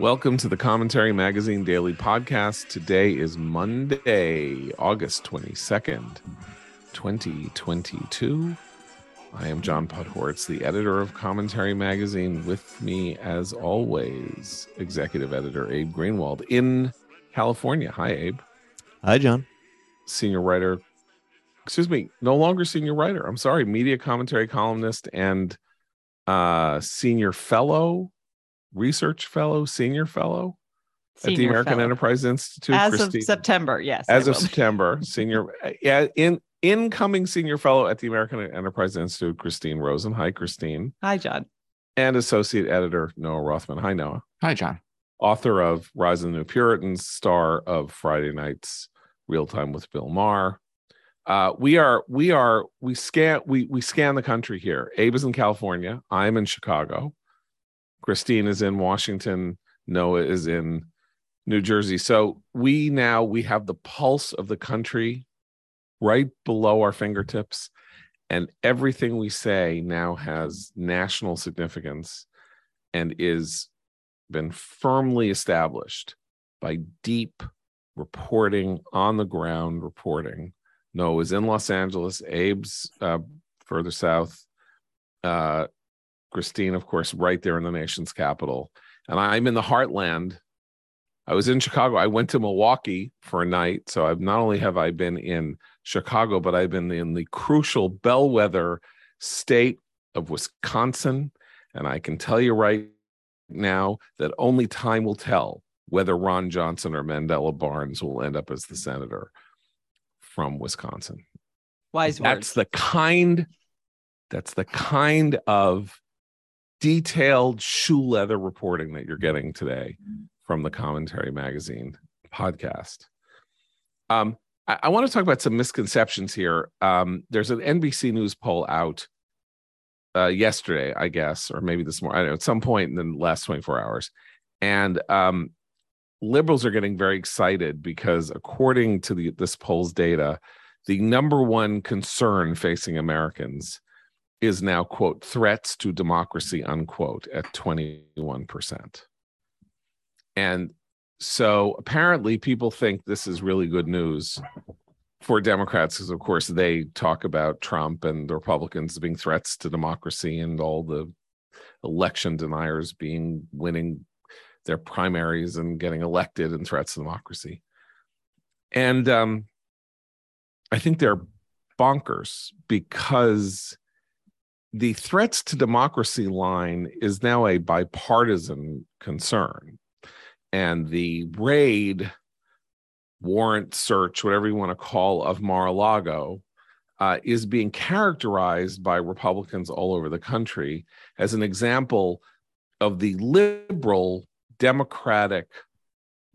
Welcome to the Commentary Magazine Daily Podcast. Today is Monday, August 22nd, 2022. I am John Podhoretz, the editor of Commentary Magazine. With me, as always, executive editor Abe Greenwald in California. Hi, Abe. Hi, John. Senior writer, excuse me, no longer senior writer. I'm sorry, media commentary columnist and uh, senior fellow, research fellow, senior fellow Senior at the American fellow. Enterprise Institute. as Christine- of September. Yes, as of. September, senior yeah, in incoming senior fellow at the American Enterprise Institute, Christine Rosen. Hi, Christine. Hi, John. And associate editor Noah Rothman. Hi, Noah. Hi, John. Author of Rise of the New Puritans, star of Friday Night's Real Time with Bill Maher. Uh, we are we are we scan we we scan the country here. Abe is in California. I'm in Chicago. Christine is in Washington. Noah is in New Jersey. So we now we have the pulse of the country right below our fingertips, and everything we say now has national significance and is been firmly established by deep reporting on the ground reporting. Noah is in Los Angeles. Abe's uh, further south. Uh, Christine, of course, right there in the nation's capital. And I'm in the heartland. I was in Chicago. I went to Milwaukee for a night. So I've not only have I been in Chicago, but I've been in the crucial bellwether state of Wisconsin. And I can tell you right now that only time will tell whether Ron Johnson or Mandela Barnes will end up as the senator from Wisconsin. Wise That's words. the kind that's the kind of detailed shoe leather reporting that you're getting today from the commentary magazine podcast. Um, I, I want to talk about some misconceptions here. Um, there's an nbc news poll out uh, yesterday i guess or maybe this morning i don't know at some point in the last 24 hours. And um, liberals are getting very excited because according to the, this poll's data the number one concern facing Americans is now, quote, threats to democracy, unquote, at 21%. And so apparently people think this is really good news for Democrats because, of course, they talk about Trump and the Republicans being threats to democracy and all the election deniers being winning their primaries and getting elected and threats to democracy. And um, I think they're bonkers because the threats to democracy line is now a bipartisan concern. And the raid, warrant search, whatever you want to call, of Mar a Lago uh, is being characterized by Republicans all over the country as an example of the liberal, democratic,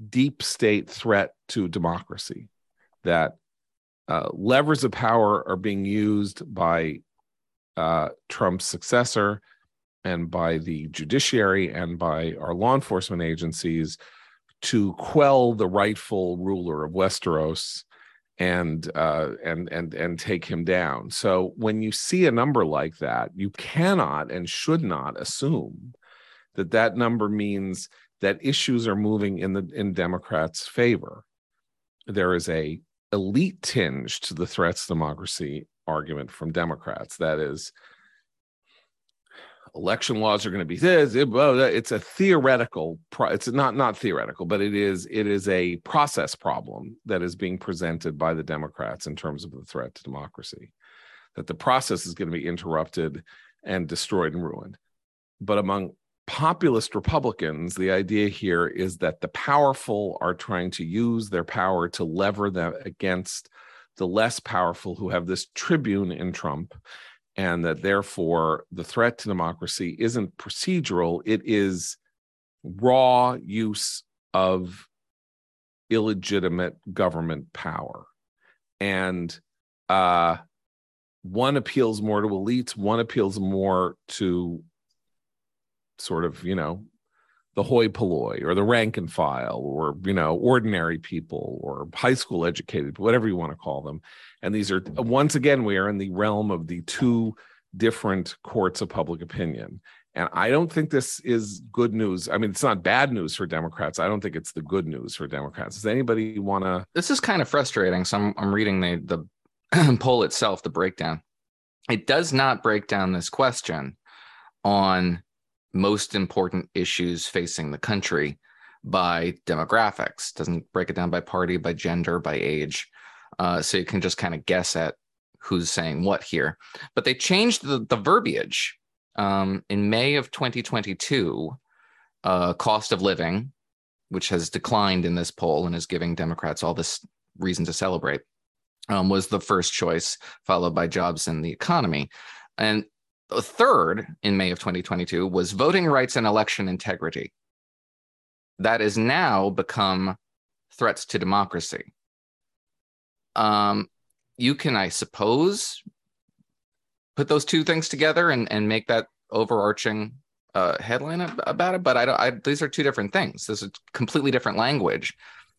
deep state threat to democracy that uh, levers of power are being used by uh, Trump's successor and by the judiciary and by our law enforcement agencies to quell the rightful ruler of Westeros and uh, and and and take him down. So when you see a number like that, you cannot and should not assume that that number means that issues are moving in the in Democrats' favor. There is a elite tinge to the threats to democracy argument from Democrats. That is, election laws are going to be this. It's a theoretical. It's not not theoretical, but it is it is a process problem that is being presented by the Democrats in terms of the threat to democracy. That the process is going to be interrupted and destroyed and ruined. But among populist Republicans, the idea here is that the powerful are trying to use their power to lever them against the less powerful who have this tribune in Trump, and that therefore the threat to democracy isn't procedural, it is raw use of illegitimate government power. And uh, one appeals more to elites, one appeals more to sort of, you know, the hoi polloi or the rank and file or, you know, ordinary people or high school educated, whatever you want to call them. And these are, mm-hmm. once again, we are in the realm of the two different courts of public opinion. And I don't think this is good news. I mean, it's not bad news for Democrats. I don't think it's the good news for Democrats. Does anybody want to? This is kind of frustrating. So I'm, I'm reading the the poll itself, the breakdown. It does not break down this question on most important issues facing the country by demographics. Doesn't break it down by party, by gender, by age. Uh, so you can just kind of guess at who's saying what here. But they changed the, the verbiage um, in May of 2022. Uh, cost of living, which has declined in this poll and is giving Democrats all this reason to celebrate, um, was the first choice, followed by jobs and the economy. And the third in May of 2022 was voting rights and election integrity. That has now become threats to democracy. Um, you can, I suppose, put those two things together and, and make that overarching uh, headline about it. But I don't. I, these are two different things. This is completely different language,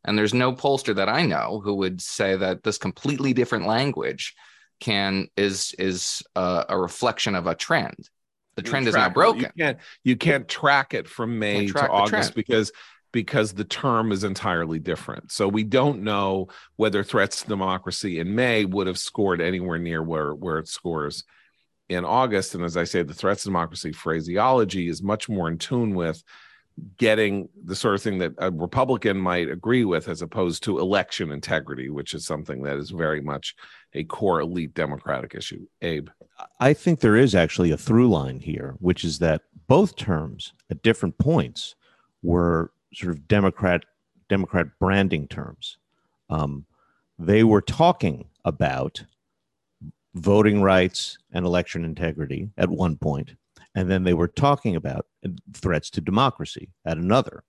and there's no pollster that I know who would say that this completely different language can is is uh, a reflection of a trend. The trend is not broken. You can't you can't track it from May to August because because the term is entirely different. So we don't know whether threats to democracy in May would have scored anywhere near where where it scores in August. And as I say, the threats to democracy phraseology is much more in tune with getting the sort of thing that a Republican might agree with, as opposed to election integrity, which is something that is very much a core elite Democratic issue. Abe. I think there is actually a through line here, which is that both terms at different points were sort of Democrat Democrat branding terms. Um, they were talking about voting rights and election integrity at one point, and then they were talking about threats to democracy at another.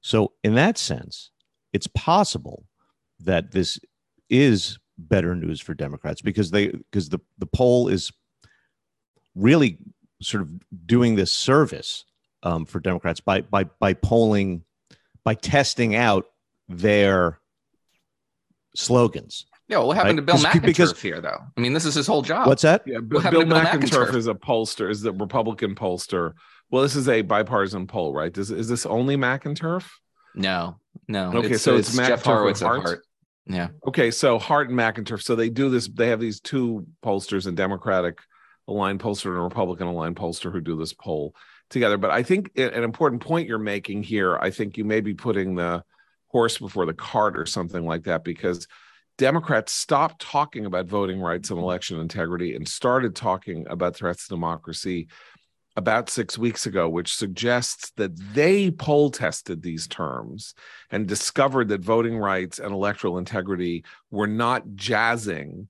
So, in that sense, it's possible that this is better news for Democrats because they because the the poll is really sort of doing this service um, for Democrats by by by polling by testing out their slogans. Yeah, well, what happened right? to Bill McInturff because, here, though? I mean, this is his whole job. What's that? Yeah, Bill, Bill, Bill McInturff, McInturff is a pollster, is the Republican pollster. Well, this is a bipartisan poll, right? Is, is this only McInturff? No, no. Okay, it's, so it's, it's Jeff Horowitz Hart. Hart. Yeah. Okay, so Hart and McInturff. So they do this. They have these two pollsters, a Democratic aligned pollster and a Republican aligned pollster who do this poll together. But I think an important point you're making here, I think you may be putting the horse before the cart or something like that, because Democrats stopped talking about voting rights and election integrity and started talking about threats to democracy about six weeks ago, which suggests that they poll tested these terms and discovered that voting rights and electoral integrity were not jazzing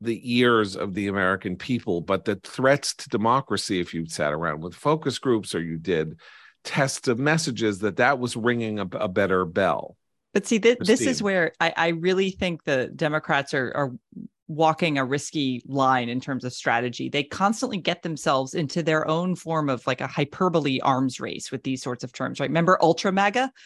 the ears of the American people, but that threats to democracy, if you sat around with focus groups or you did tests of messages, that that was ringing a, a better bell. But see, th- this is where I, I really think the Democrats are, are walking a risky line in terms of strategy. They constantly get themselves into their own form of like a hyperbole arms race with these sorts of terms, right? Remember ultra MAGA?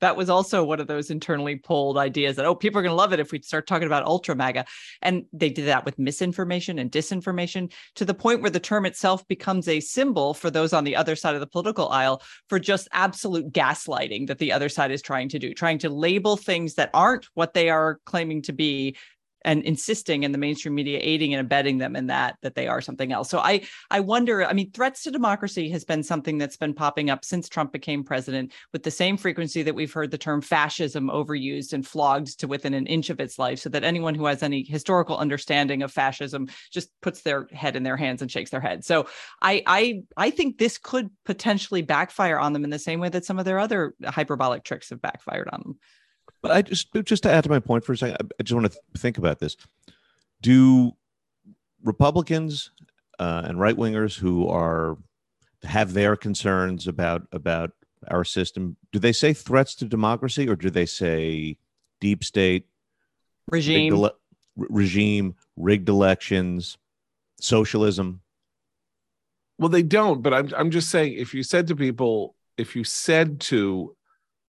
That was also one of those internally pulled ideas that, oh, people are going to love it if we start talking about ultra MAGA. And they did that with misinformation and disinformation to the point where the term itself becomes a symbol for those on the other side of the political aisle for just absolute gaslighting that the other side is trying to do, trying to label things that aren't what they are claiming to be and insisting in the mainstream media aiding and abetting them in that that they are something else. So i i wonder i mean threats to democracy has been something that's been popping up since trump became president with the same frequency that we've heard the term fascism overused and flogged to within an inch of its life so that anyone who has any historical understanding of fascism just puts their head in their hands and shakes their head. So i i i think this could potentially backfire on them in the same way that some of their other hyperbolic tricks have backfired on them but I just just to add to my point for a second, I just want to think about this. Do Republicans uh, and right wingers who are have their concerns about about our system, do they say threats to democracy or do they say deep state regime, rigged ele- regime, rigged elections, socialism? Well, they don't. But I'm I'm just saying, if you said to people, if you said to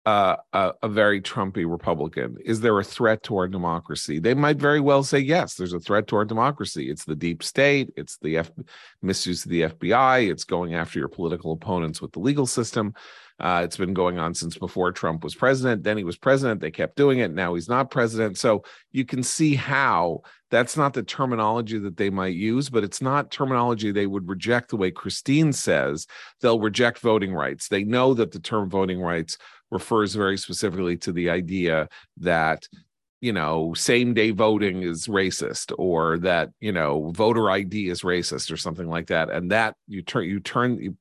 a, a, very Trumpy Republican? Is there a threat to our democracy? They might very well say yes. There's a threat to our democracy. It's the deep state. It's the F- misuse of the FBI. It's going after your political opponents with the legal system. Uh, it's been going on since before Trump was president. Then he was president. They kept doing it. Now he's not president. So you can see how that's not the terminology that they might use, but it's not terminology they would reject the way Christine says. They'll reject voting rights. They know that the term voting rights refers very specifically to the idea that you know same day voting is racist or that you know voter id is racist or something like that and that you turn you turn you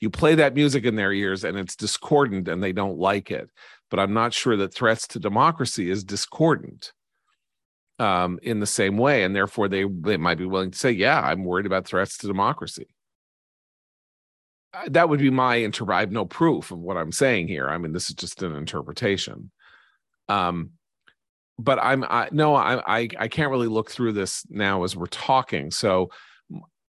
you play that music in their ears and it's discordant and they don't like it. But I'm not sure that threats to democracy is discordant um, in the same way. And therefore, they, they might be willing to say, yeah, I'm worried about threats to democracy. Uh, that would be my inter. I have no proof of what I'm saying here. I mean, this is just an interpretation. Um, but I'm I no I, I I can't really look through this now as we're talking. So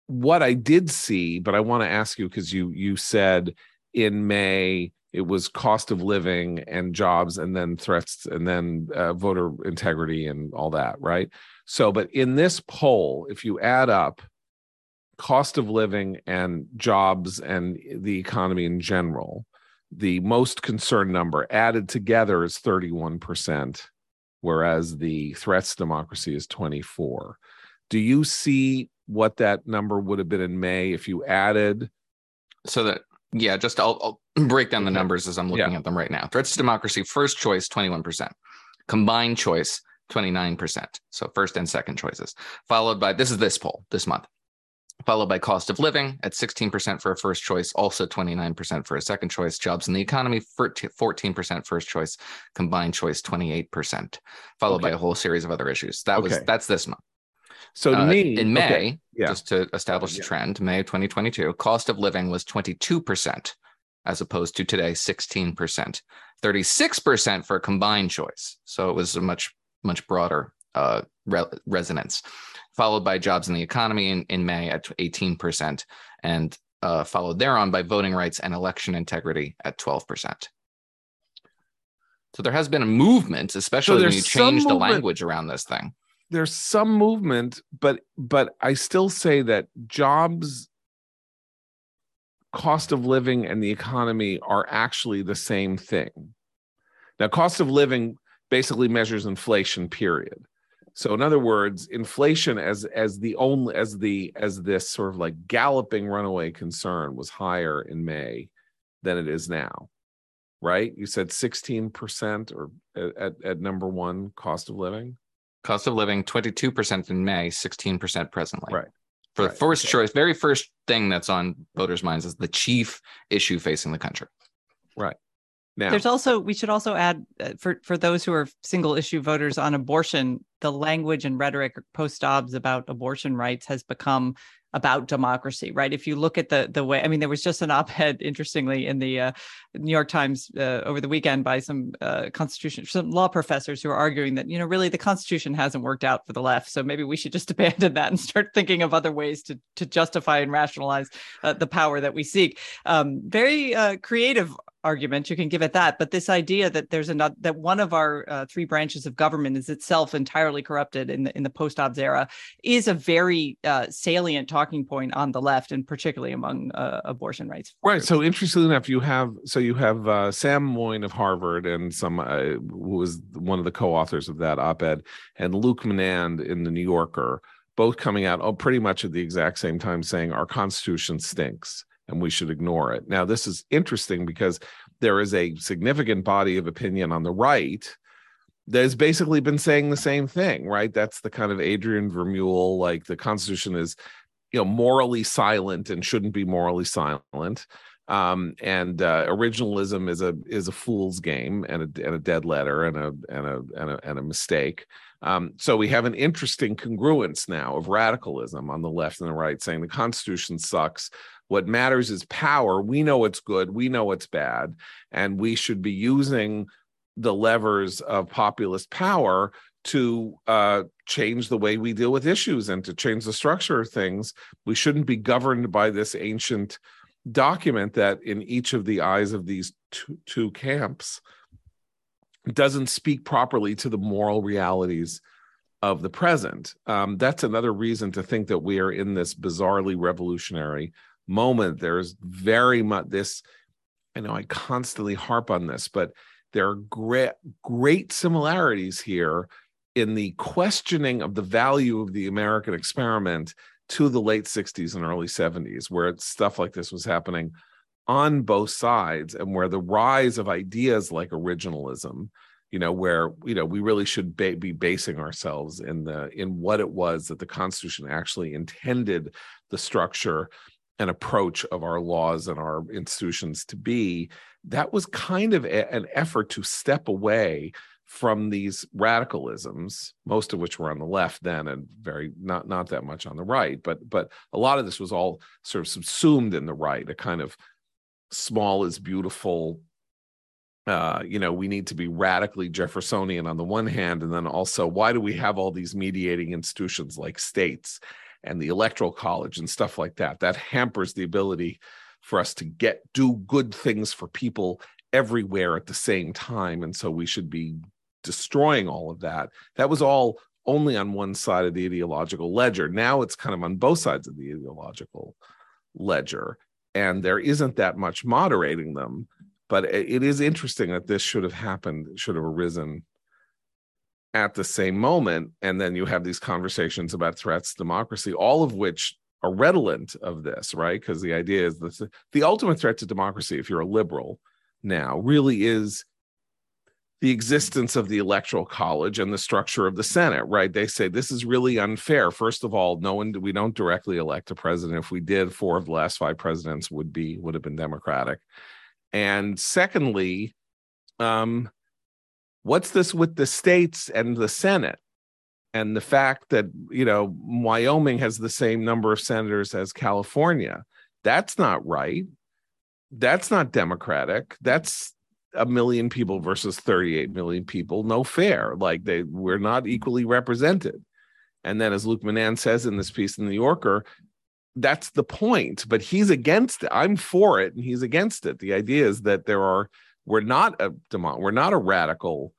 what I did see, but I want to ask you because you you said in May it was cost of living and jobs and then threats and then uh, voter integrity and all that, right? So, but in this poll, if you add up cost of living and jobs and the economy in general, the most concerned number added together is 31%, whereas the threats to democracy is 24. Do you see what that number would have been in May if you added. So that yeah, just I'll, I'll break down the numbers as I'm looking yeah. at them right now. Threats to democracy, first choice, 21%. Combined choice, 29%. So first and second choices. Followed by this is this poll this month. Followed by cost of living at 16% for a first choice, also 29% for a second choice. Jobs in the economy, 14% first choice. Combined choice, 28%. Followed okay. by a whole series of other issues. That okay. was that's this month. So to uh, me, in May, okay. yeah. just to establish the trend, May of 2022, cost of living was 22%, as opposed to today, 16%, 36% for a combined choice. So it was a much, much broader uh, re- resonance, followed by jobs in the economy in, in May at 18%, and uh, followed thereon by voting rights and election integrity at 12%. So there has been a movement, especially so when you change the language around this thing there's some movement, but but I still say that jobs, cost of living, and the economy are actually the same thing. Now, cost of living basically measures inflation. Period. So, in other words, inflation as as the only as the as this sort of like galloping runaway concern was higher in May than it is now, right? You said sixteen percent or at, at number one cost of living. Cost of living 22% in May, 16% presently. Right. For right. the first okay. choice, very first thing that's on voters' minds is the chief issue facing the country. Right. Now, there's also we should also add uh, for for those who are single issue voters on abortion, the language and rhetoric post Dobbs about abortion rights has become about democracy, right? If you look at the the way, I mean, there was just an op-ed, interestingly, in the uh, New York Times uh, over the weekend by some uh, constitution, some law professors who are arguing that you know really the Constitution hasn't worked out for the left, so maybe we should just abandon that and start thinking of other ways to to justify and rationalize uh, the power that we seek. Um, very uh, creative argument you can give it that but this idea that there's another that one of our uh, three branches of government is itself entirely corrupted in the in the post Dobbs era is a very uh, salient talking point on the left and particularly among uh, abortion rights right groups. so interestingly enough you have so you have uh, sam moyn of harvard and some uh, who was one of the co-authors of that op-ed and luke menand in the new yorker both coming out oh, pretty much at the exact same time saying our constitution stinks and we should ignore it. Now, this is interesting because there is a significant body of opinion on the right that has basically been saying the same thing, right? That's the kind of Adrian Vermeule, like the Constitution is, you know, morally silent and shouldn't be morally silent. Um, and uh, originalism is a is a fool's game and a, and a dead letter and a and a and a, and a mistake. Um, so we have an interesting congruence now of radicalism on the left and the right, saying the Constitution sucks. What matters is power. We know it's good, we know it's bad, and we should be using the levers of populist power to uh, change the way we deal with issues and to change the structure of things. We shouldn't be governed by this ancient document that, in each of the eyes of these two, two camps doesn't speak properly to the moral realities of the present. Um, that's another reason to think that we are in this bizarrely revolutionary moment. There's very much this. I know I constantly harp on this, but there are great great similarities here in the questioning of the value of the American experiment to the late 60s and early 70s, where stuff like this was happening on both sides and where the rise of ideas like originalism you know where you know we really should ba- be basing ourselves in the in what it was that the constitution actually intended the structure and approach of our laws and our institutions to be that was kind of a, an effort to step away from these radicalisms most of which were on the left then and very not not that much on the right but but a lot of this was all sort of subsumed in the right a kind of small is beautiful uh, you know, we need to be radically Jeffersonian on the one hand, and then also, why do we have all these mediating institutions like states and the electoral college and stuff like that? That hampers the ability for us to get do good things for people everywhere at the same time, and so we should be destroying all of that. That was all only on one side of the ideological ledger. Now it's kind of on both sides of the ideological ledger, and there isn't that much moderating them but it is interesting that this should have happened should have arisen at the same moment and then you have these conversations about threats to democracy all of which are redolent of this right because the idea is that the ultimate threat to democracy if you're a liberal now really is the existence of the electoral college and the structure of the senate right they say this is really unfair first of all no one we don't directly elect a president if we did four of the last five presidents would be would have been democratic and secondly, um, what's this with the states and the Senate? And the fact that, you know, Wyoming has the same number of senators as California. That's not right. That's not democratic. That's a million people versus 38 million people. No fair. Like they we're not equally represented. And then, as Luke Menand says in this piece in the Yorker, that's the point but he's against it i'm for it and he's against it the idea is that there are we're not a we're not a radical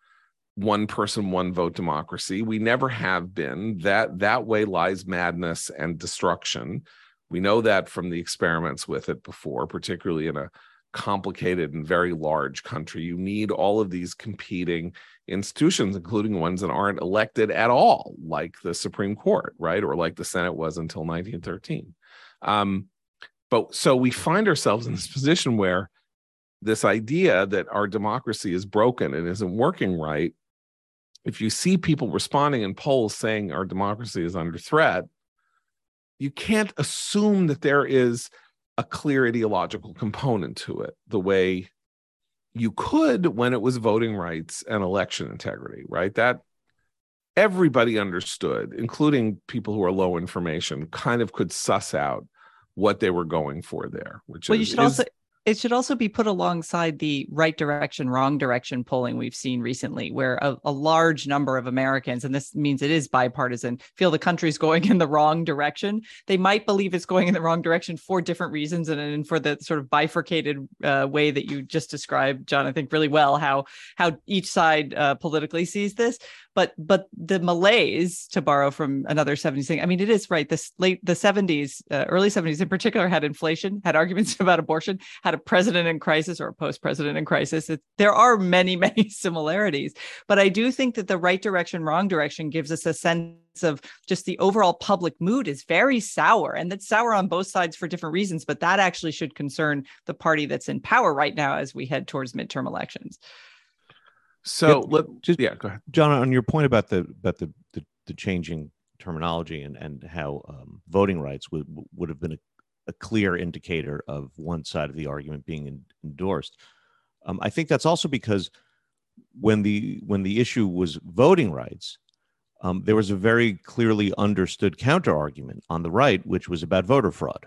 one person one vote democracy we never have been that that way lies madness and destruction we know that from the experiments with it before particularly in a complicated and very large country. You need all of these competing institutions including ones that aren't elected at all like the supreme court right or like the senate was until 1913 um, but so we find ourselves in this position where this idea that our democracy is broken and isn't working right, if you see people responding in polls saying our democracy is under threat, you can't assume that there is a clear ideological component to it the way you could when it was voting rights and election integrity, right? That everybody understood, including people who are low information, kind of could suss out what they were going for there. Which well, is, you should is, also it should also be put alongside the right direction, wrong direction polling we've seen recently, where a, a, large number of Americans, and this means it is bipartisan, feel the country's going in the wrong direction. They might believe it's going in the wrong direction for different reasons and, and for the sort of bifurcated uh, way that you just described, John, I think really well how how each side uh, politically sees this but but the malaise to borrow from another 70s thing i mean it is right this late the 70s uh, early 70s in particular had inflation had arguments about abortion had a president in crisis or a post president in crisis. It, there are many many similarities but i do think that the right direction wrong direction gives us a sense of just the overall public mood is very sour and that's sour on both sides for different reasons but that actually should concern the party that's in power right now as we head towards midterm elections so let just yeah, go ahead, John. On your point about the about the the, the changing terminology and and how um, voting rights would would have been a, a, clear indicator of one side of the argument being in, endorsed. Um, I think that's also because when the when the issue was voting rights, um, there was a very clearly understood counter argument on the right, which was about voter fraud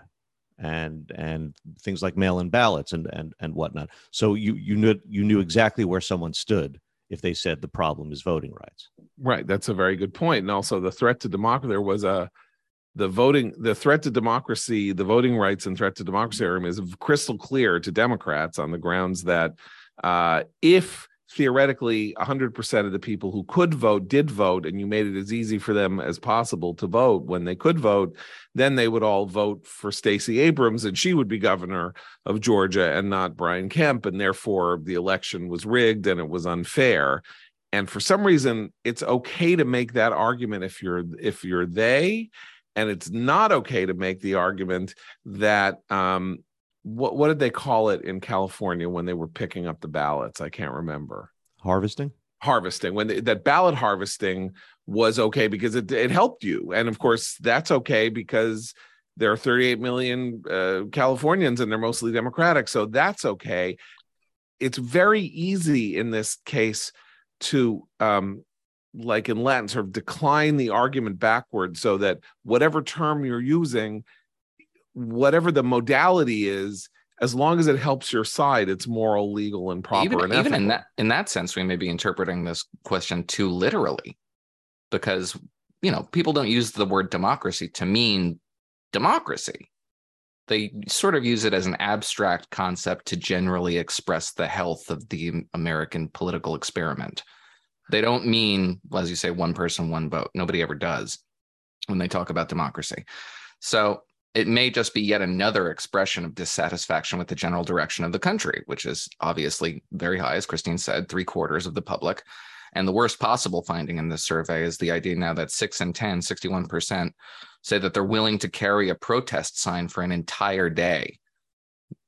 and and things like mail-in ballots and and and whatnot. So you you knew you knew exactly where someone stood if they said the problem is voting rights. Right, that's a very good point. And also the threat to democracy there was a the voting the threat to democracy, the voting rights and threat to democracy is crystal clear to Democrats on the grounds that uh, if theoretically 100% of the people who could vote did vote and you made it as easy for them as possible to vote. When they could vote then they would all vote for Stacey Abrams and she would be governor of Georgia and not Brian Kemp and therefore the election was rigged and it was unfair. And for some reason it's okay to make that argument if you're if you're they and it's not okay to make the argument that um, what what did they call it in California when they were picking up the ballots? I can't remember. Harvesting. Harvesting. When they, that ballot harvesting was okay because it it helped you, and of course that's okay because there are 38 million uh, Californians and they're mostly Democratic, so that's okay. It's very easy in this case to um, like in Latin, sort of decline the argument backward so that whatever term you're using whatever the modality is as long as it helps your side it's moral legal and proper even, and even in that in that sense we may be interpreting this question too literally because you know people don't use the word democracy to mean democracy. They sort of use it as an abstract concept to generally express the health of the american political experiment. They don't mean as you say one person one vote. Nobody ever does when they talk about democracy. So it may just be yet another expression of dissatisfaction with the general direction of the country, which is obviously very high, as Christine said, three quarters of the public. And the worst possible finding in this survey is the idea now that six and 10, 61% say that they're willing to carry a protest sign for an entire day.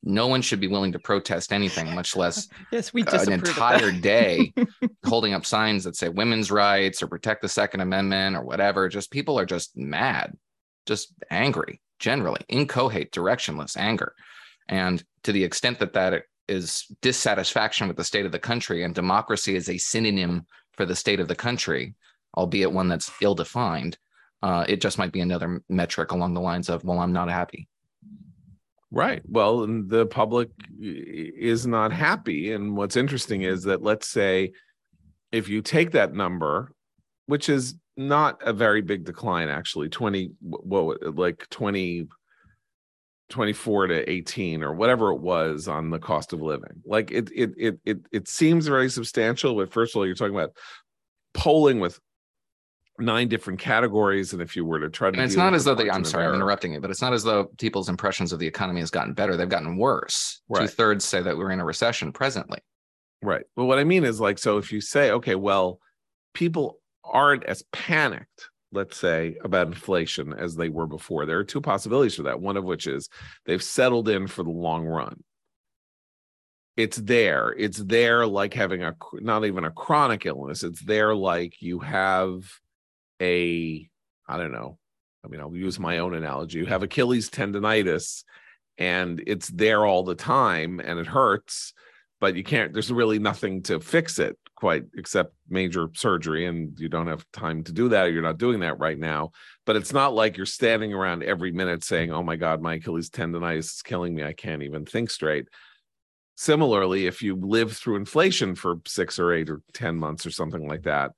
No one should be willing to protest anything, much less yes, we an entire day holding up signs that say women's rights or protect the Second Amendment or whatever. Just people are just mad, just angry generally incoherent, directionless anger. And to the extent that that is dissatisfaction with the state of the country and democracy is a synonym for the state of the country, albeit one that's ill defined, uh, it just might be another metric along the lines of, well, I'm not happy. Right. Well, the public is not happy. And what's interesting is that, let's say, if you take that number, which is not a very big decline actually 20 what like 20 24 to 18 or whatever it was on the cost of living. Like it it it it, it seems very substantial but first of all you're talking about polling with nine different categories and if you were to try to and it's not as though they i'm sorry i'm interrupting you but it's not as though people's impressions of the economy has gotten better. They've gotten worse. Right. two-thirds say that we're in a recession presently. Right. Well what i mean is like so if you say okay well people aren't as panicked let's say about inflation as they were before. There are two possibilities for that. One of which is they've settled in for the long run. It's there. It's there like having a not even a chronic illness. It's there like you have a i don't know. I mean i'll use my own analogy. You have achilles tendonitis and it's there all the time and it hurts but you can't there's really nothing to fix it quite except major surgery and you don't have time to do that you're not doing that right now. But it's not like you're standing around every minute saying oh my god my achilles tendonitis is killing me. I can't even think straight. Similarly if you live through inflation for 6 or 8 or 10 months or something like that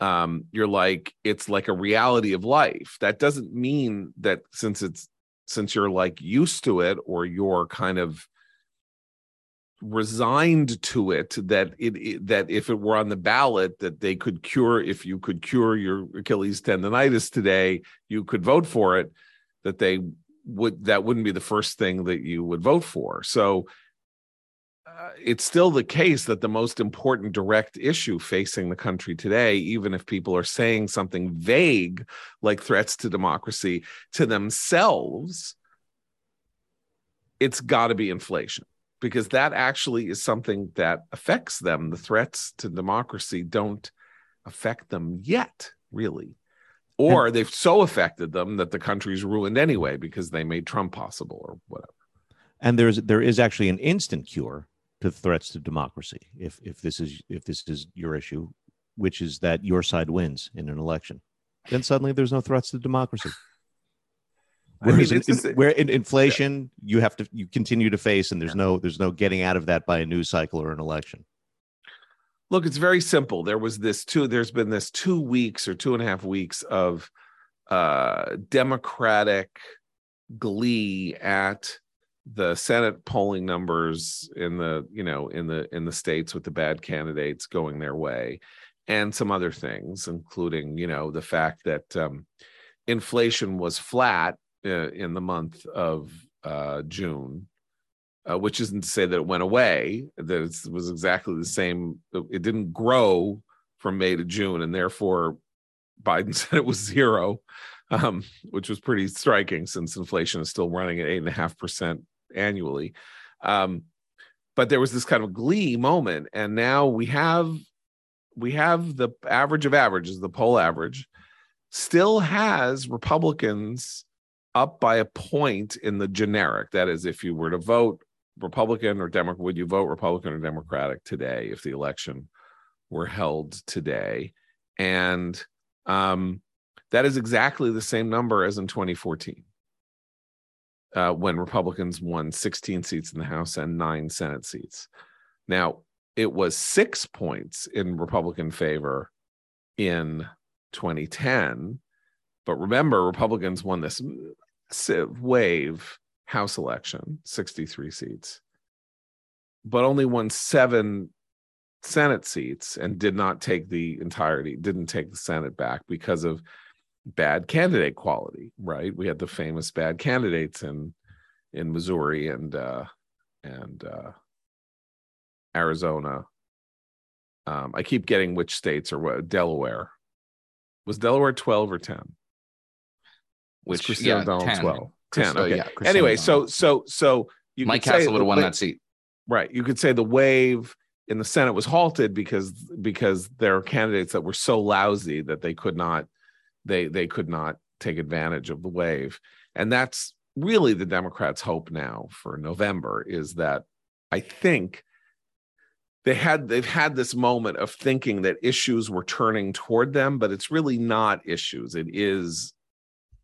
um, you're like it's like a reality of life. That doesn't mean that since it's since you're like used to it or you're kind of resigned to it that it, it, that if it were on the ballot that they could cure if you could cure your Achilles tendonitis today you could vote for it that they would that wouldn't be the first thing that you would vote for. So uh, it's still the case that the most important direct issue facing the country today even if people are saying something vague like threats to democracy to themselves it's got to be inflation because that actually is something that affects them. The threats to democracy don't affect them yet, really. Or they've so affected them that the country's ruined anyway because they made Trump possible or whatever. And there's there is actually an instant cure to threats to democracy if if this is if this is your issue, which is that your side wins in an election. Then suddenly there's no threats to democracy. Whereas I mean, in, in, where in inflation yeah. you have to you continue to face, and there's yeah. no there's no getting out of that by a news cycle or an election. Look, it's very simple. There was this two. There's been this two weeks or two and a half weeks of uh, Democratic glee at the Senate polling numbers in the you know in the in the states with the bad candidates going their way, and some other things, including you know the fact that um, inflation was flat uh, in the month of uh, June, uh, which isn't to say that it went away. That it was exactly the same. It didn't grow from May to June, and therefore Biden said it was zero, um, which was pretty striking since inflation is still running at eight and a half percent annually. Um, but there was this kind of glee moment, and now we have we have the average of averages, the poll average, still has Republicans up by a point in the generic. That is, if you were to vote Republican or Democrat, would you vote Republican or Democratic today if the election were held today? And um, that is exactly the same number as in 2014 uh, when Republicans won 16 seats in the House and nine Senate seats. Now, it was six points in Republican favor in 2010. But remember, Republicans won this wave House election, 63 seats, but only won seven Senate seats and did not take the entirety, didn't take the Senate back because of bad candidate quality, right? We had the famous bad candidates in in Missouri and uh, and uh, Arizona. Um, I keep getting which states or what Delaware. Was Delaware 12 or 10? Which Christina yeah, Donald 10. 12. 10. okay. yeah, anyway, so so so you Mike Castle would have won that seat. Right. You could say the wave in the Senate was halted because because there are candidates that were so lousy that they could not they they could not take advantage of the wave and that's really the democrats hope now for november is that i think they had they've had this moment of thinking that issues were turning toward them but it's really not issues it is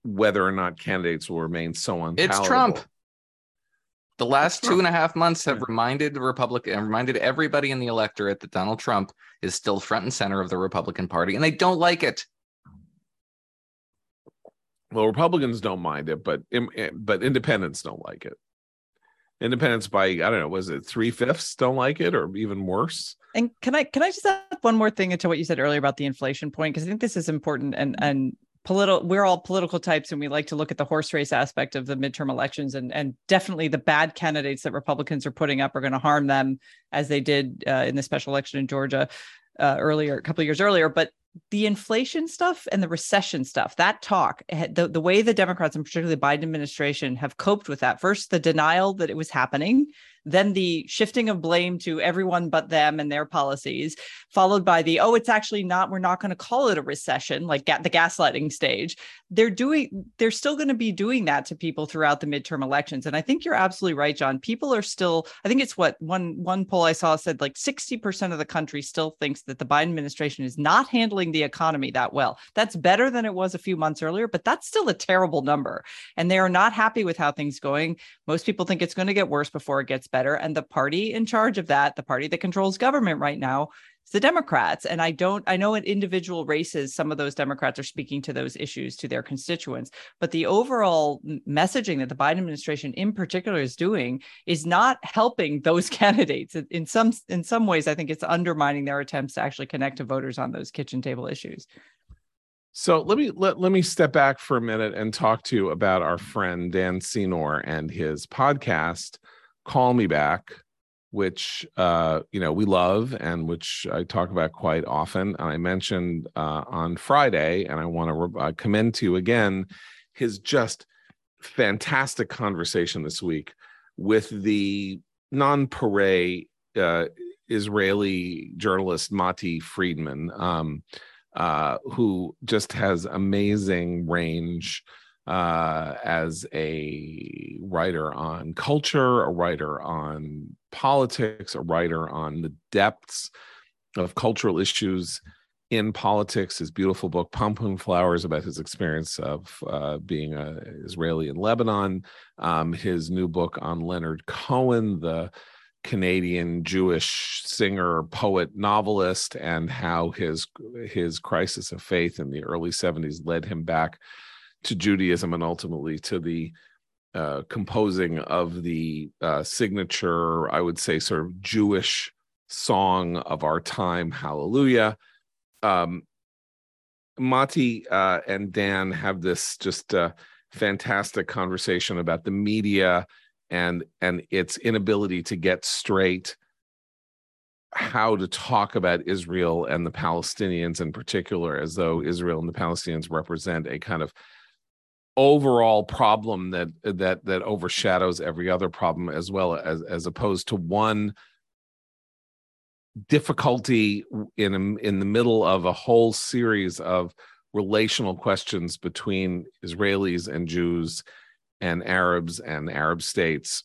whether or not candidates will remain so unpalatable. it's trump the last two and a half months have reminded the Republican and reminded everybody in the electorate that Donald Trump is still front and center of the Republican Party, and they don't like it. Well, Republicans don't mind it, but eh, but independents don't like it. Independents by I don't know, was it three fifths don't like it, or even worse? And can I can I just add one more thing into what you said earlier about the inflation point because I think this is important and and political we're all political types and we like to look at the horse race aspect of the midterm elections and and definitely the bad candidates that republicans are putting up are going to harm them as they did uh, in the special election in georgia uh, earlier a couple of years earlier but the inflation stuff and the recession stuff, that talk, eh, the, the way the Democrats and particularly the Biden administration have coped with that. First, the denial that it was happening, then the shifting of blame to everyone but them and their policies, followed by the, oh, it's actually not, we're not going to call it a recession, like ga- the gaslighting stage. They're doing, they're still going to be doing that to people throughout the midterm elections. And I think you're absolutely right, John. People are still, I think it's what one one poll I saw said like 60% of the country still thinks that the Biden administration is not handling the economy that well. That's better than it was a few months earlier, but that's still a terrible number. And they are not happy with how things going. Most people think it's going to get worse before it gets better. And the party in charge of that, the party that controls government right now, is the Democrats. And I don't, I know in individual races, some of those Democrats are speaking to those issues to their constituents. But the overall messaging that the Biden administration in particular is doing is not helping those candidates. In some in some ways, I think it's undermining their attempts to actually connect to voters on those kitchen table issues. So let me let, let me step back for a minute and talk to you about our friend Dan Senor and his podcast Call Me Back, which uh, you know we love and which I talk about quite often. And I mentioned uh, on Friday, and I want to re- uh, commend to you again his just fantastic conversation this week with the non-paray uh, Israeli journalist Matti Friedman, um, uh, who just has amazing range uh, as a writer on culture, a writer on politics, a writer on the depths of cultural issues in politics. His beautiful book, Pumpkinflowers, about his experience of uh, being an Israeli in Lebanon. Um, his new book on Leonard Cohen, the Canadian Jewish singer, poet, novelist, and how his his crisis of faith in the early 70s led him back to Judaism and ultimately to the uh, composing of the uh, signature, I would say, sort of Jewish song of our time, Hallelujah. Um, Matti uh, and Dan have this just uh, fantastic conversation about the media and and its inability to get straight how to talk about Israel and the Palestinians in particular, as though Israel and the Palestinians represent a kind of overall problem that that that overshadows every other problem as well as as opposed to one difficulty in in the middle of a whole series of relational questions between Israelis and Jews and Arabs and Arab states.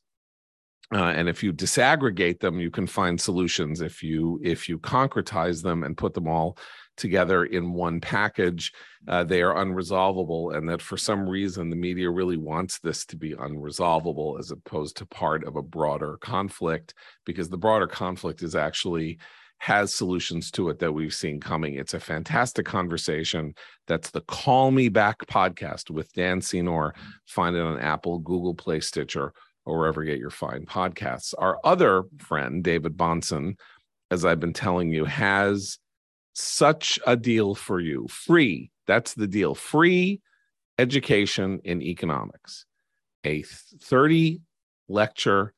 Uh, and if you disaggregate them you can find solutions. If you if you concretize them and put them all together in one package uh, they are unresolvable and that for some reason the media really wants this to be unresolvable as opposed to part of a broader conflict because the broader conflict is actually has solutions to it that we've seen coming. It's a fantastic conversation. That's the Call Me Back podcast with Dan Senor. Find it on Apple, Google Play, Stitcher, or wherever you get your fine podcasts. Our other friend, David Bahnsen, as I've been telling you, has such a deal for you. Free. That's the deal. Free education in economics. A 30 lecture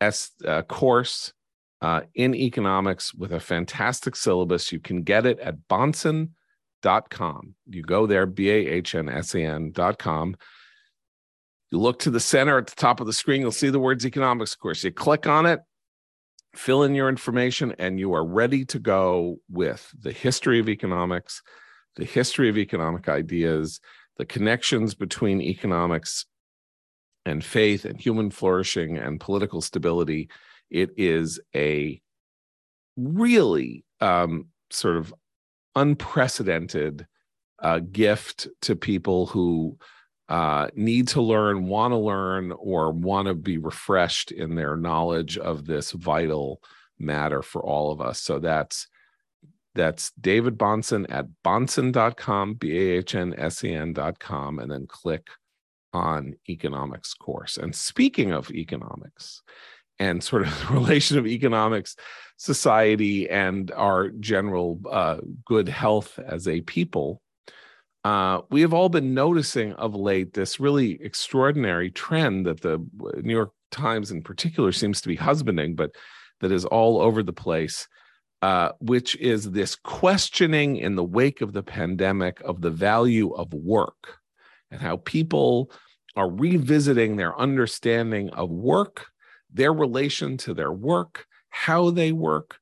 S, uh, course uh, in economics with a fantastic syllabus. You can get it at bahnsen.com. You go there, B A H N S E N.com. You look to the center at the top of the screen, you'll see the words economics course. You click on it, fill in your information, and you are ready to go with the history of economics, the history of economic ideas, the connections between economics and faith and human flourishing and political stability. It is a really um, sort of unprecedented uh, gift to people who uh, need to learn, want to learn, or want to be refreshed in their knowledge of this vital matter for all of us. So that's that's David Bahnsen at bahnsen.com, B-A-H-N-S-E-N.com, and then click on economics course. And speaking of economics and sort of the relation of economics, society, and our general uh, good health as a people, uh, we have all been noticing of late this really extraordinary trend that the New York Times in particular seems to be husbanding, but that is all over the place, uh, which is this questioning in the wake of the pandemic of the value of work and how people are revisiting their understanding of work, their relation to their work, how they work,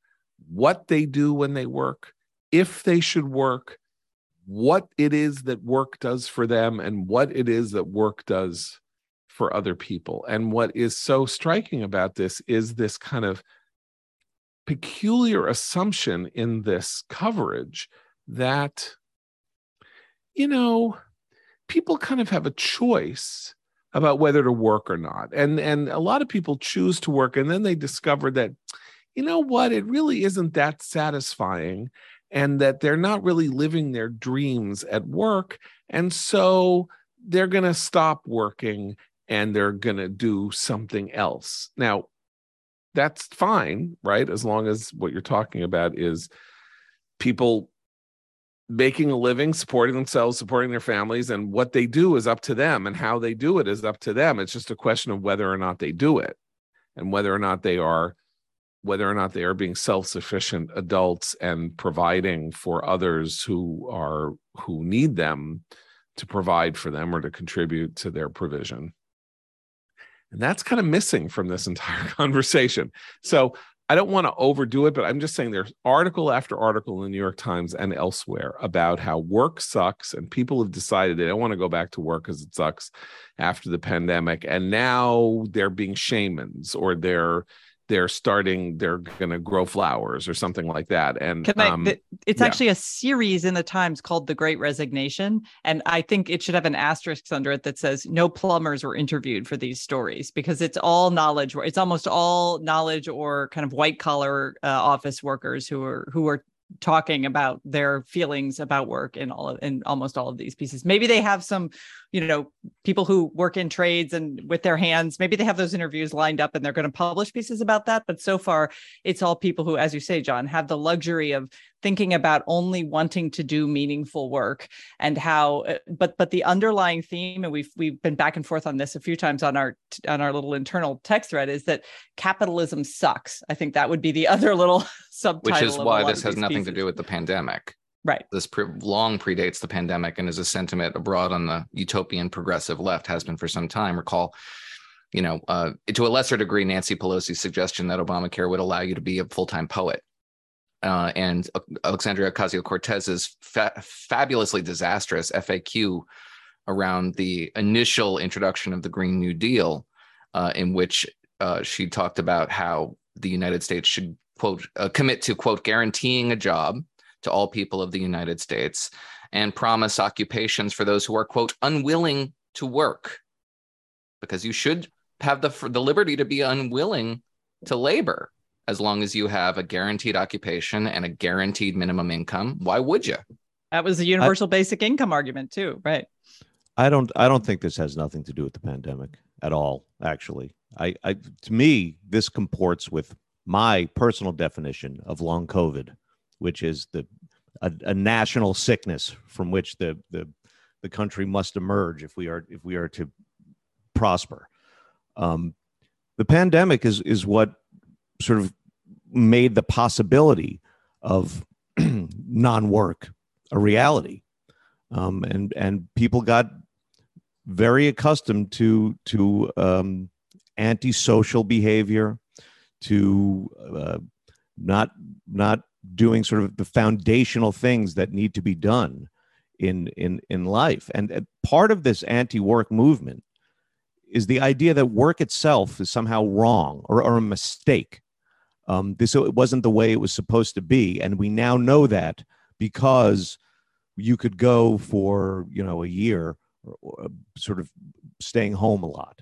what they do when they work, if they should work what it is that work does for them and what it is that work does for other people. And what is so striking about this is this kind of peculiar assumption in this coverage that, you know, people kind of have a choice about whether to work or not. And and a lot of people choose to work and then they discover that you know what, it really isn't that satisfying and that they're not really living their dreams at work. And so they're going to stop working and they're going to do something else. Now, that's fine, right? As long as what you're talking about is people making a living, supporting themselves, supporting their families, and what they do is up to them, and how they do it is up to them. It's just a question of whether or not they do it and whether or not they are whether or not they are being self-sufficient adults and providing for others who are who need them to provide for them or to contribute to their provision. And that's kind of missing from this entire conversation. So i don't want to overdo it but i'm just saying there's article after article in the new york times and elsewhere about how work sucks and people have decided they don't want to go back to work because it sucks after the pandemic and now they're being shamans or they're they're starting they're going to grow flowers or something like that and I, um, it's yeah. actually a series in the times called the great resignation and i think it should have an asterisk under it that says no plumbers were interviewed for these stories because it's all knowledge it's almost all knowledge or kind of white collar uh, office workers who are who are talking about their feelings about work in all of in almost all of these pieces. Maybe they have some, you know, people who work in trades and with their hands, maybe they have those interviews lined up and they're going to publish pieces about that. But so far, it's all people who, as you say, John, have the luxury of thinking about only wanting to do meaningful work and how uh, but but the underlying theme and we've we've been back and forth on this a few times on our on our little internal text thread is that capitalism sucks i think that would be the other little subtitle which is why this has nothing pieces. to do with the pandemic right. This pre- long predates the pandemic and is a sentiment abroad on the utopian progressive left has been for some time. Recall you know, uh, to a lesser degree, Nancy Pelosi's suggestion that Obamacare would allow you to be a full time poet. Uh, and Alexandria Ocasio Cortez's fa- fabulously disastrous FAQ around the initial introduction of the Green New Deal, uh, in which uh, she talked about how the United States should quote uh, commit to quote guaranteeing a job to all people of the United States and promise occupations for those who are quote unwilling to work, because you should have the the liberty to be unwilling to labor as long as you have a guaranteed occupation and a guaranteed minimum income. Why would you? That was the universal I, basic income argument too, right? I don't I don't think this has nothing to do with the pandemic at all, actually. I, I to me, this comports with my personal definition of long COVID, which is the a, a national sickness from which the, the the country must emerge if we are if we are to prosper. Um, the pandemic is is what sort of made the possibility of non-work a reality um, and and people got very accustomed to to um, antisocial behavior to uh, not not doing sort of the foundational things that need to be done in in in life. And uh, part of this anti-work movement is the idea that work itself is somehow wrong or, or a mistake. Um, this it wasn't the way it was supposed to be, and we now know that because you could go for you know a year, or, or sort of staying home a lot.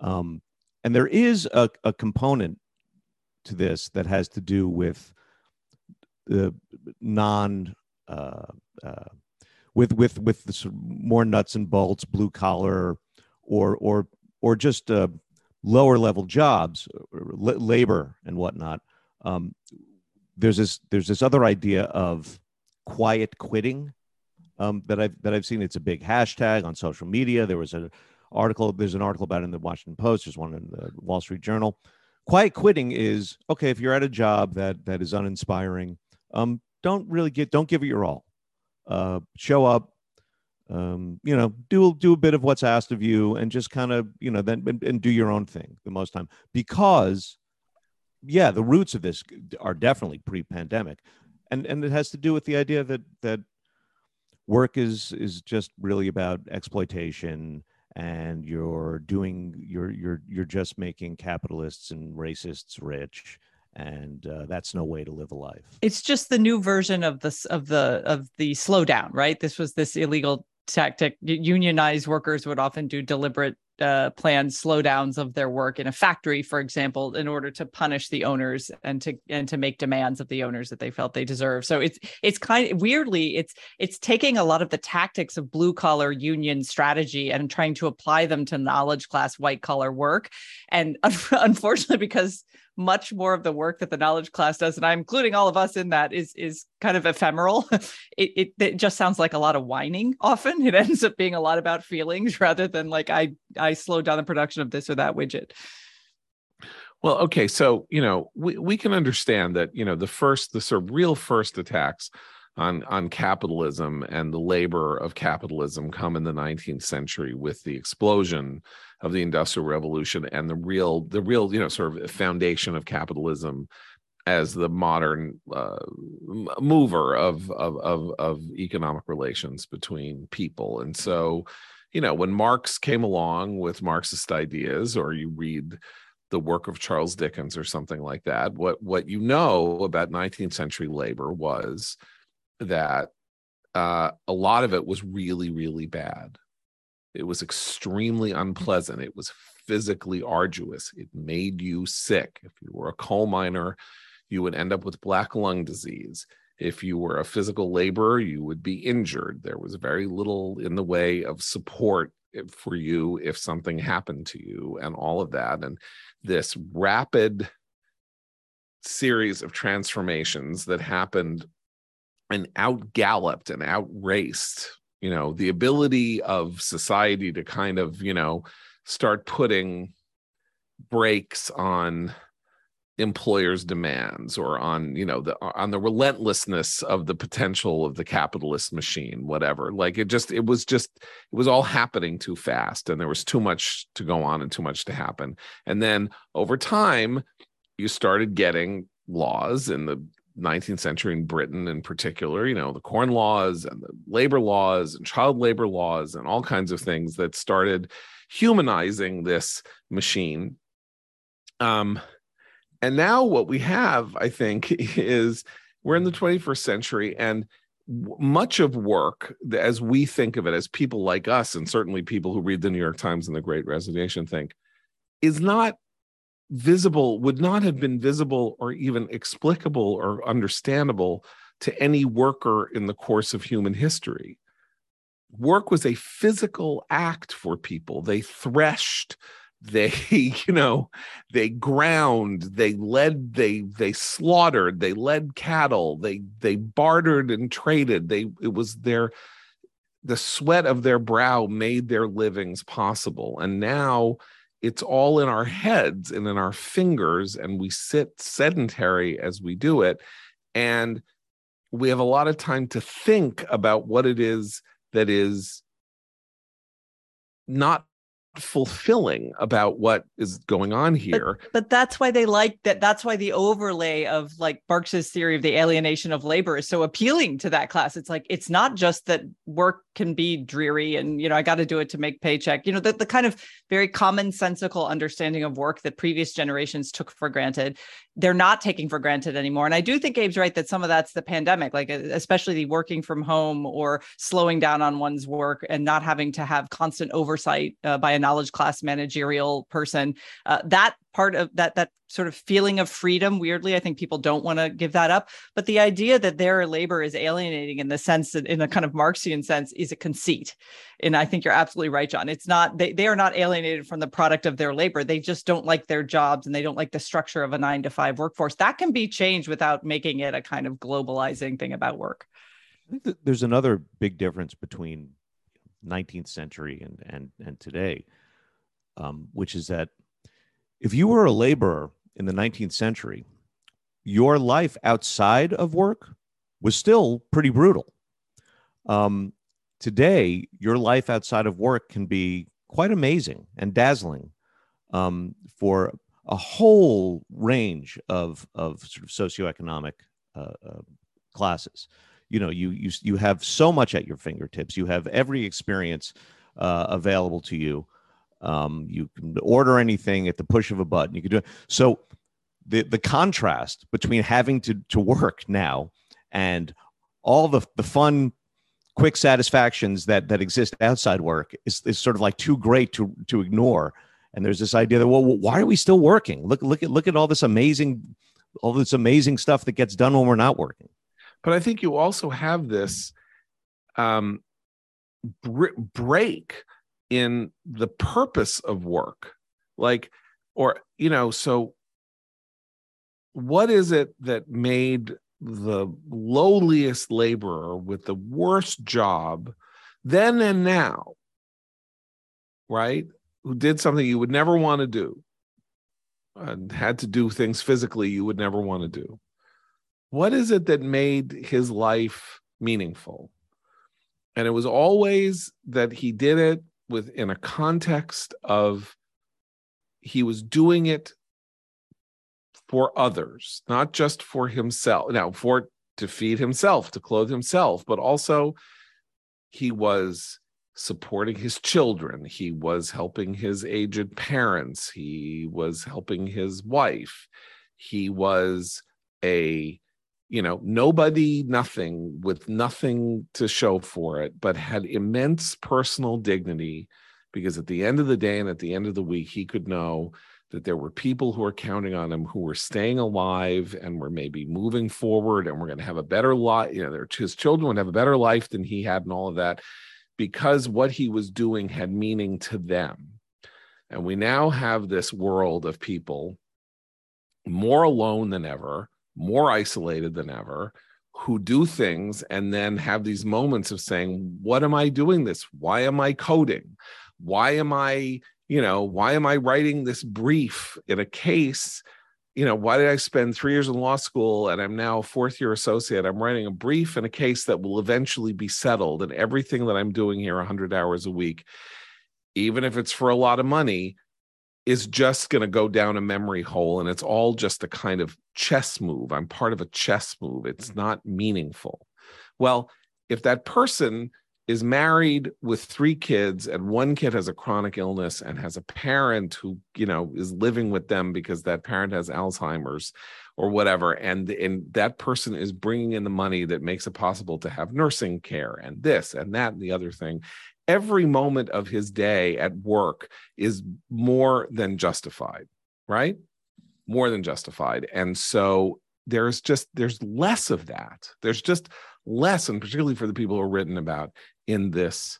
Um, and there is a, a component to this that has to do with the non uh, uh, with with with the sort of more nuts and bolts, blue collar, or or or just uh, lower level jobs, labor and whatnot, um, there's this there's this other idea of quiet quitting um, that I've that I've seen. It's a big hashtag on social media. There was an article. There's an article about it in the Washington Post. There's one in the Wall Street Journal. Quiet quitting is okay if you're at a job that that is uninspiring. Um, don't really get don't give it your all. Uh, show up, um, you know, do do a bit of what's asked of you, and just kind of you know then and, and do your own thing the most time. Because, yeah, the roots of this are definitely pre-pandemic, and and it has to do with the idea that that work is is just really about exploitation and you're doing you're you're you're just making capitalists and racists rich and uh, that's no way to live a life it's just the new version of this of the of the slowdown right this was this illegal tactic. Unionized workers would often do deliberate uh, planned slowdowns of their work in a factory, for example, in order to punish the owners and to and to make demands of the owners that they felt they deserve. So it's it's kind of weirdly it's it's taking a lot of the tactics of blue collar union strategy and trying to apply them to knowledge class white collar work. And unfortunately, because much more of the work that the knowledge class does, and I'm including all of us in that, is is kind of ephemeral. it, it, it just sounds like a lot of whining. Often, it ends up being a lot about feelings rather than like I I slowed down the production of this or that widget. Well, okay, so you know we we can understand that you know the first the sort of real first attacks on on capitalism and the labor of capitalism come in the 19th century with the explosion of the industrial revolution and the real the real you know sort of foundation of capitalism as the modern uh, mover of, of of of economic relations between people and so you know when marx came along with marxist ideas or you read the work of charles dickens or something like that what what you know about 19th century labor was that uh, a lot of it was really, really bad. It was extremely unpleasant. It was physically arduous. It made you sick. If you were a coal miner, you would end up with black lung disease. if you were a physical laborer, you would be injured. There was very little in the way of support eh, for you if something happened to you, and all of that. And this rapid series of transformations that happened and outgalloped and outraced, you know, the ability of society to kind of, you know, start putting brakes on employers demands or on you know the on the relentlessness of the potential of the capitalist machine whatever. Like it just it was just it was all happening too fast and there was too much to go on and too much to happen. And then over time you started getting laws in the 19th century in Britain in particular, you know, the corn laws and the labor laws and child labor laws and all kinds of things that started humanizing this machine. Um, and now what we have, I think, is we're in the 21st century and much of work as we think of it as people like us and certainly people who read the new york times and the great resignation think is not visible would not have been visible or even explicable or understandable to any worker in the course of human history. Work was a physical act for people. They threshed they you know they ground they led they they slaughtered they led cattle they they bartered and traded. They it was their the sweat of their brow made their livings possible. And now it's all in our heads and in our fingers and we sit sedentary as we do it and we have a lot of time to think about what it is that is not fulfilling about what is going on here. But, but, that's why they like that. That's why the overlay of like Marx's theory of the alienation of labor is so appealing to that class. It's like it's not just that work can be dreary and you know I got to do it to make paycheck. You know the, the kind of very commonsensical understanding of work that previous generations took for granted. They're not taking for granted anymore. And I do think Abe's right that some of that's the pandemic, like especially the working from home or slowing down on one's work and not having to have constant oversight uh, by a knowledge class managerial person. Uh, that part of that that sort of feeling of freedom weirdly i think people don't want to give that up. But the idea that their labor is alienating in the sense that in a kind of marxian sense is a conceit. And i think you're absolutely right john. It's not they, they are not alienated from the product of their labor. They just don't like their jobs and they don't like the structure of a nine to five workforce. That can be changed without making it a kind of globalizing thing about work. I think that there's another big difference between 19th century and and and today um, which is that if you were a laborer in the 19th century, your life outside of work was still pretty brutal. Um, today, your life outside of work can be quite amazing and dazzling um, for a whole range of, of sort of socioeconomic uh, uh, classes. You know, you, you, you have so much at your fingertips. You have every experience uh, available to you. Um, you can order anything at the push of a button. You can do it. So the the contrast between having to to work now and all the the fun quick satisfactions that that exist outside work is, is sort of like too great to to ignore and there's this idea that well why are we still working look look at look at all this amazing all this amazing stuff that gets done when we're not working but i think you also have this um break in the purpose of work. Like or you know so what is it that made the lowliest laborer with the worst job then and now right who did something you would never want to do and had to do things physically you would never want to do? What is it that made his life meaningful? And it was always that he did it within a context of he was doing it for others, not just for himself. Now, for to feed himself, to clothe himself, but also he was supporting his children. He was helping his aged parents. He was helping his wife. He was a you know, nobody, nothing, with nothing to show for it, but had immense personal dignity because at the end of the day and at the end of the week, he could know that there were people who were counting on him who were staying alive and were maybe moving forward and we're going to have a better life you know his children would have a better life than he had and all of that because what he was doing had meaning to them. And we now have this world of people more alone than ever more isolated than ever who do things and then have these moments of saying what am i doing this why am i coding why am i you know, why am I writing this brief in a case? You know, why did I spend three years in law school and I'm now a fourth year associate? I'm writing a brief in a case that will eventually be settled. And everything that I'm doing here 100 hours a week, even if it's for a lot of money, is just going to go down a memory hole. And it's all just a kind of chess move. I'm part of a chess move. It's mm. not meaningful. Well, if that person is married with three kids and one kid has a chronic illness and has a parent who you know is living with them because that parent has alzheimer's or whatever and and that person is bringing in the money that makes it possible to have nursing care and this and that and the other thing every moment of his day at work is more than justified right? More than justified. And so there's just there's less of that. There's just less and particularly for the people who are written about in this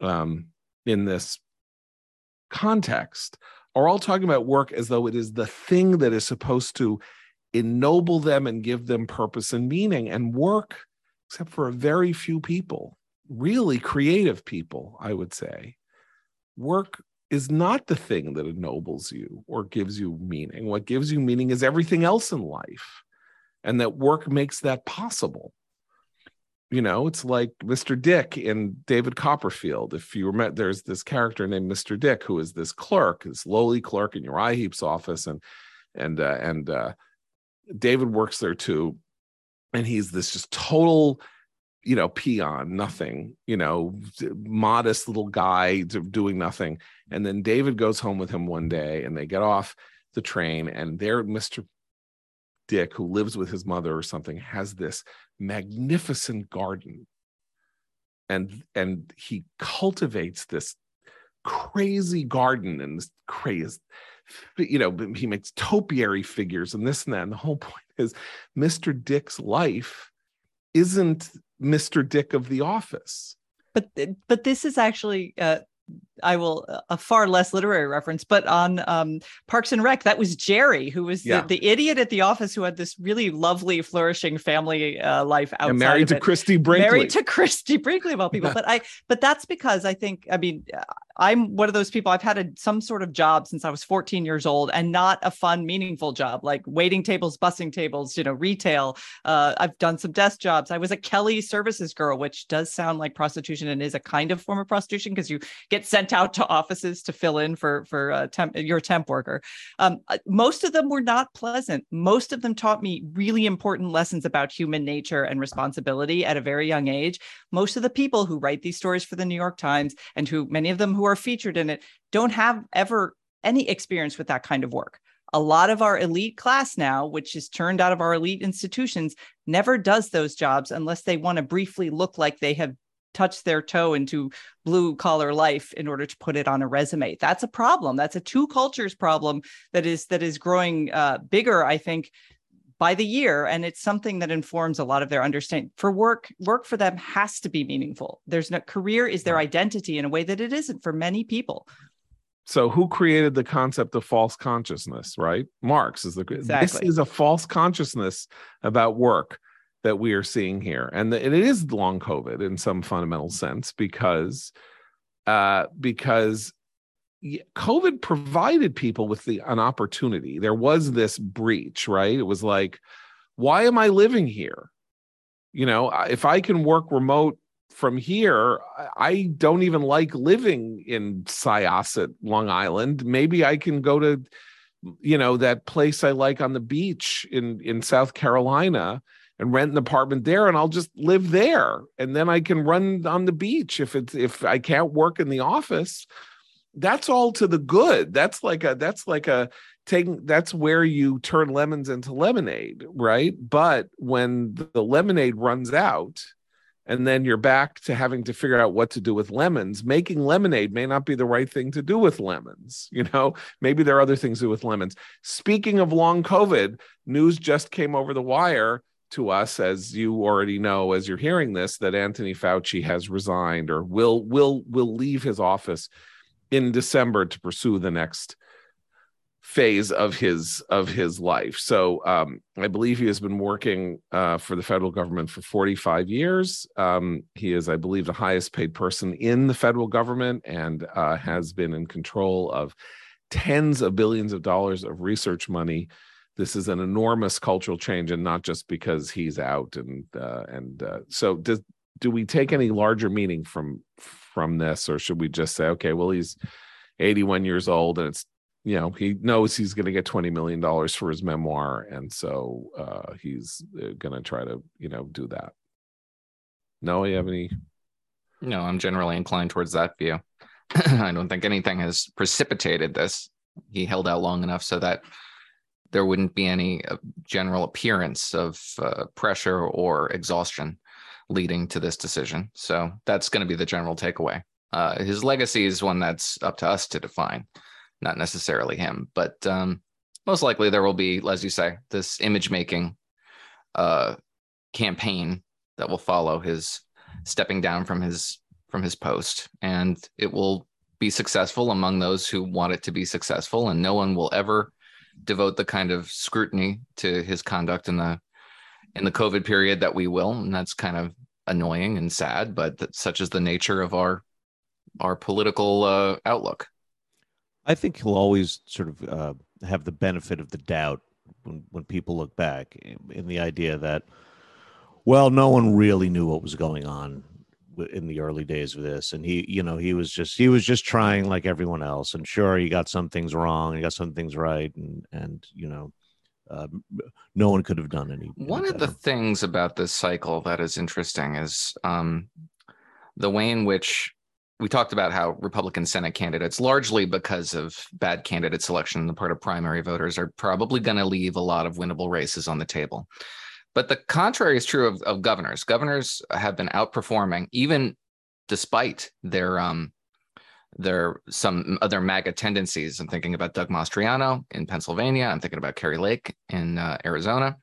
um, in this context are all talking about work as though it is the thing that is supposed to ennoble them and give them purpose and meaning. And work except for a very few people really creative people i would say. Work is not the thing that ennobles you or gives you meaning. What gives you meaning is everything else in life and that work makes that possible. You know it's like mr dick in david copperfield. If you remember there's this character named mr dick who is this clerk this lowly clerk in uriah heep's office and and uh, and uh, david works there too and he's this just total you know peon nothing you know modest little guy doing nothing. And then david goes home with him one day and they get off the train and there mr dick who lives with his mother or something has this magnificent garden. And and he cultivates this crazy garden and this crazy you know he makes topiary figures and this and that. And the whole point is mr dick's life isn't mr dick of the office. But but this is actually uh, I will a far less literary reference, but on um, Parks and Rec, that was Jerry, who was yeah. the, the, idiot at the office who had this really lovely, flourishing family uh, life outside. And married to Christie Brinkley. Married to Christie Brinkley of all people. but I, but that's because I think, I mean, I'm one of those people. I've had a, some sort of job since I was 14 years old, and not a fun, meaningful job like waiting tables, bussing tables, you know, retail. Uh, I've done some desk jobs. I was a Kelly services girl, which does sound like prostitution and is a kind of form of prostitution because you get sent out to offices to fill in for for uh, temp, your temp worker. Um, uh, most of them were not pleasant. Most of them taught me really important lessons about human nature and responsibility at a very young age. Most of the people who write these stories for the New York Times and who many of them who are featured in it don't have ever any experience with that kind of work. A lot of our elite class now, which is turned out of our elite institutions, never does those jobs unless they want to briefly look like they have touched their toe into blue collar life in order to put it on a resume. That's a problem. That's a two cultures problem that is that is growing uh, bigger, I think, by the year and it's something that informs a lot of their understanding for work work for them has to be meaningful there's no career is their identity in a way that it isn't for many people so who created the concept of false consciousness right marx is the exactly. this is a false consciousness about work that we are seeing here and, and it is long covid in some fundamental sense because uh because COVID provided people with the an opportunity. There was this breach, right? It was like, why am I living here? You know, if I can work remote from here, I don't even like living in Syosset, Long Island. Maybe I can go to, you know, that place I like on the beach in in South Carolina and rent an apartment there and I'll just live there. And then I can run on the beach if it's if I can't work in the office. That's all to the good. That's like a that's like a taking that's where you turn lemons into lemonade right? But when the lemonade runs out and then you're back to having to figure out what to do with lemons making lemonade may not be the right thing to do with lemons you know? Maybe there are other things to do with lemons. Speaking of long covid news just came over the wire to us as you already know as you're hearing this that anthony fauci has resigned or will will will leave his office in december to pursue the next phase of his of his life. So um, I believe he has been working uh, for the federal government for 45 years. Um, he is, I believe, the highest paid person in the federal government and uh, has been in control of tens of billions of dollars of research money. This is an enormous cultural change, and not just because he's out. And uh, and uh, so, does do we take any larger meaning from from this, or should we just say, okay, well, he's 81 years old, and it's you know he knows he's going to get 20 million dollars for his memoir and so uh he's uh, going to try to you know do that? No you have any? No i'm generally inclined towards that view. I don't think anything has precipitated this. He held out long enough so that there wouldn't be any uh, general appearance of uh, pressure or exhaustion leading to this decision. So that's going to be the general takeaway. Uh, his legacy is one that's up to us to define not necessarily him, but um, most likely there will be, as you say, this image making uh, campaign that will follow his stepping down from his from his post, and it will be successful among those who want it to be successful, and no one will ever devote the kind of scrutiny to his conduct in the in the COVID period that we will, and that's kind of annoying and sad, but that such is the nature of our our political uh, outlook. I think he'll always sort of uh, have the benefit of the doubt when, when people look back in the idea that, well, no one really knew what was going on in the early days of this and he you know he was just he was just trying like everyone else and sure he got some things wrong he got some things right and and you know uh, no one could have done any one of the things about this cycle that is interesting is um the way in which we talked about how Republican Senate candidates, largely because of bad candidate selection on the part of primary voters, are probably going to leave a lot of winnable races on the table. But the contrary is true of, of governors. Governors have been outperforming, even despite their um, their some other MAGA tendencies. I'm thinking about Doug Mastriano in Pennsylvania. I'm thinking about Kari Lake in uh, Arizona,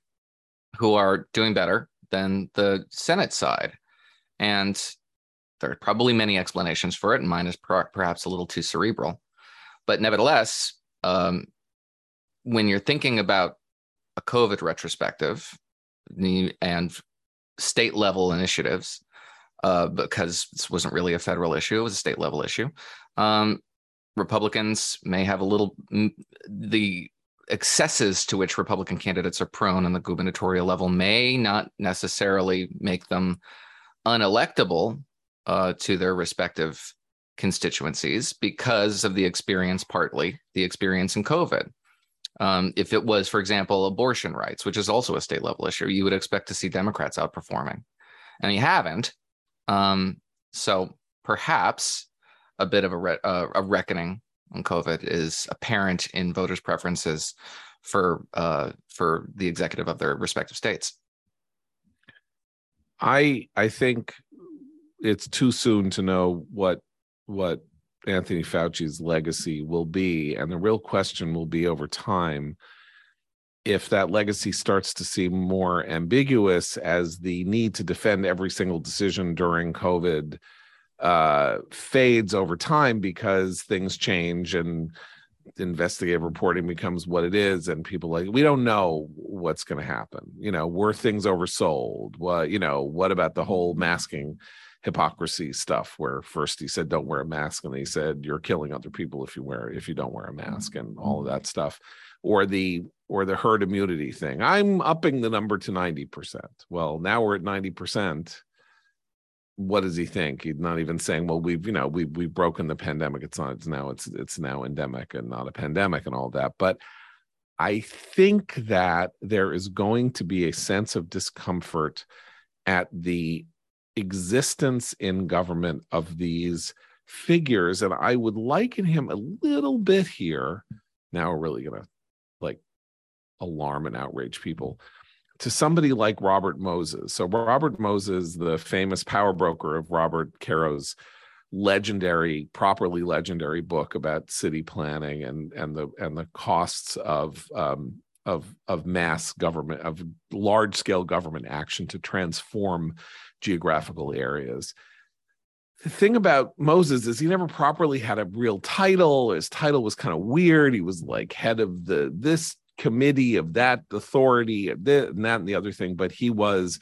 who are doing better than the Senate side. And there are probably many explanations for it, and mine is per- perhaps a little too cerebral. But nevertheless, um, when you're thinking about a COVID retrospective and state level initiatives, uh, because this wasn't really a federal issue, it was a state level issue. Um, Republicans may have a little, the excesses to which Republican candidates are prone on the gubernatorial level may not necessarily make them unelectable uh, to their respective constituencies because of the experience, partly the experience in COVID. Um, if it was, for example, abortion rights, which is also a state level issue, you would expect to see Democrats outperforming, and you haven't. Um, so perhaps a bit of a, re- uh, a reckoning on COVID is apparent in voters' preferences for uh, for the executive of their respective states. I I think it's too soon to know what what Anthony Fauci's legacy will be, and the real question will be over time if that legacy starts to seem more ambiguous as the need to defend every single decision during COVID uh, fades over time because things change and investigative reporting becomes what it is and people like we don't know what's going to happen. You know were things oversold? What you know what about the whole masking hypocrisy stuff where first he said don't wear a mask and he said you're killing other people if you wear if you don't wear a mm-hmm. mask and all of that stuff or the or the herd immunity thing. I'm upping the number to 90% well now we're at 90% what does he think? He's not even saying well we've you know we've we've broken the pandemic. It's not it's now it's it's now endemic and not a pandemic and all that. But i think that there is going to be a sense of discomfort at the existence in government of these figures and i would liken him a little bit here now we're really gonna like alarm and outrage people to somebody like Robert Moses. So Robert Moses, the famous power broker of Robert Caro's legendary, properly legendary book about city planning and and the and the costs of um, of of mass government of large scale government action to transform geographical areas. The thing about Moses is he never properly had a real title. His title was kind of weird. He was like head of the this committee of that authority and that and the other thing, but he was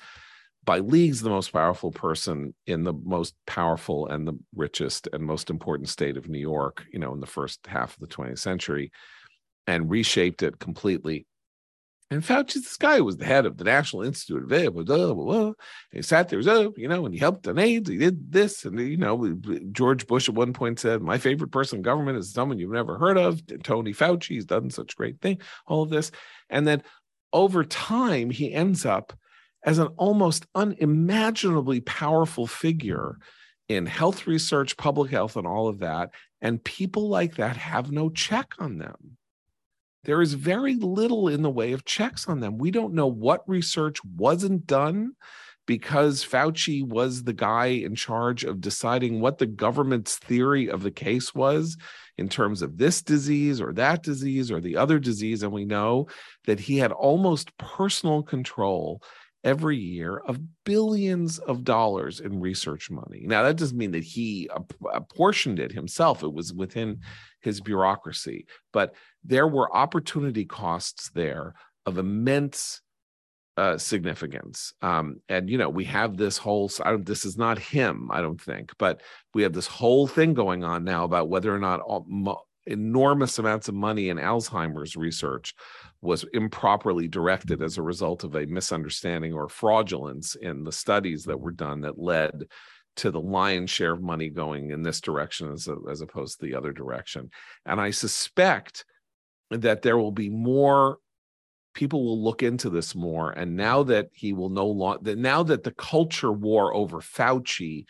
by leagues the most powerful person in the most powerful and the richest and most important state of New York, you know, in the first half of the 20th century, and reshaped it completely. And Fauci, this guy was the head of the National Institute of it, blah, blah, blah, he sat there, oh, you know, and he helped on AIDS. He did this, and you know, George Bush at one point said, "My favorite person in government is someone you've never heard of, Tony Fauci. He's done such great thing, all of this." And then over time, he ends up as an almost unimaginably powerful figure in health research, public health, and all of that. And people like that have no check on them there is very little in the way of checks on them. We don't know what research wasn't done because Fauci was the guy in charge of deciding what the government's theory of the case was in terms of this disease or that disease or the other disease. And we know that he had almost personal control every year of billions of dollars in research money. Now, that doesn't mean that he apportioned it himself, it was within his bureaucracy. But there were opportunity costs there of immense uh, significance. Um, and you know, we have this whole. This is not him, I don't think, but we have this whole thing going on now about whether or not all, mo- enormous amounts of money in Alzheimer's research was improperly directed as a result of a misunderstanding or fraudulence in the studies that were done that led to the lion's share of money going in this direction as, a, as opposed to the other direction. And I suspect that there will be more people will look into this more. And now that he will no longer, that now that the culture war over Fauci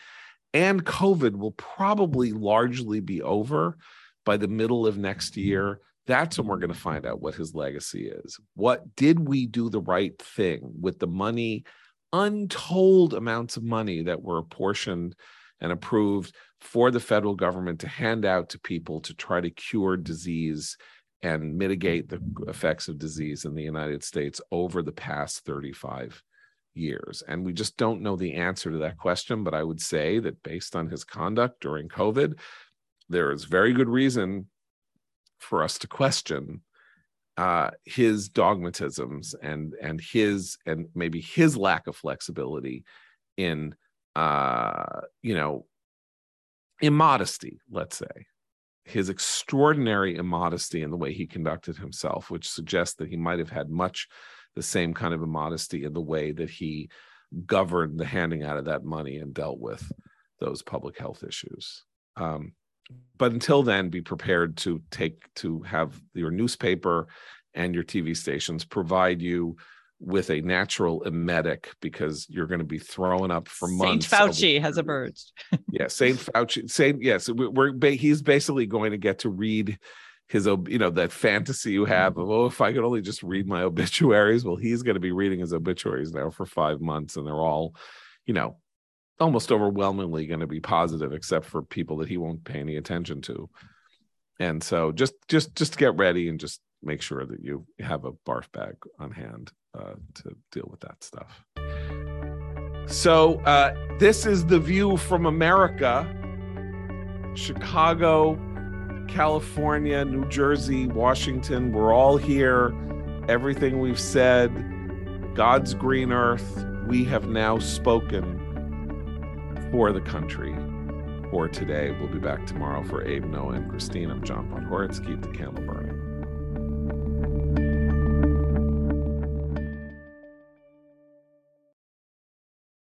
and COVID will probably largely be over by the middle of next year, that's when we're going to find out what his legacy is. What did we do the right thing with the money, untold amounts of money that were apportioned and approved for the federal government to hand out to people to try to cure disease and mitigate the effects of disease in the United States over the past 35 years? And we just don't know the answer to that question. But I would say that based on his conduct during COVID, there is very good reason for us to question uh, his dogmatisms and and his and maybe his lack of flexibility in uh, you know immodesty, let's say, his extraordinary immodesty in the way he conducted himself, which suggests that he might have had much the same kind of immodesty in the way that he governed the handing out of that money and dealt with those public health issues. Um, but until then, be prepared to take to have your newspaper and your TV stations provide you with a natural emetic because you're going to be throwing up for months. Saint Fauci has emerged. yeah, Saint Fauci. Saint yes, we're, we're he's basically going to get to read his you know that fantasy you have of oh if I could only just read my obituaries. Well, he's going to be reading his obituaries now for five months, and they're all, you know, almost overwhelmingly going to be positive, except for people that he won't pay any attention to. And so just just just get ready and just make sure that you have a barf bag on hand uh, to deal with that stuff. So, uh, this is the view from America Chicago, California, New Jersey, Washington. We're all here. Everything we've said, God's green earth, we have now spoken for the country for today. We'll be back tomorrow for Abe, Noah, and Christine. I'm John Podhoretz. Keep the candle burning.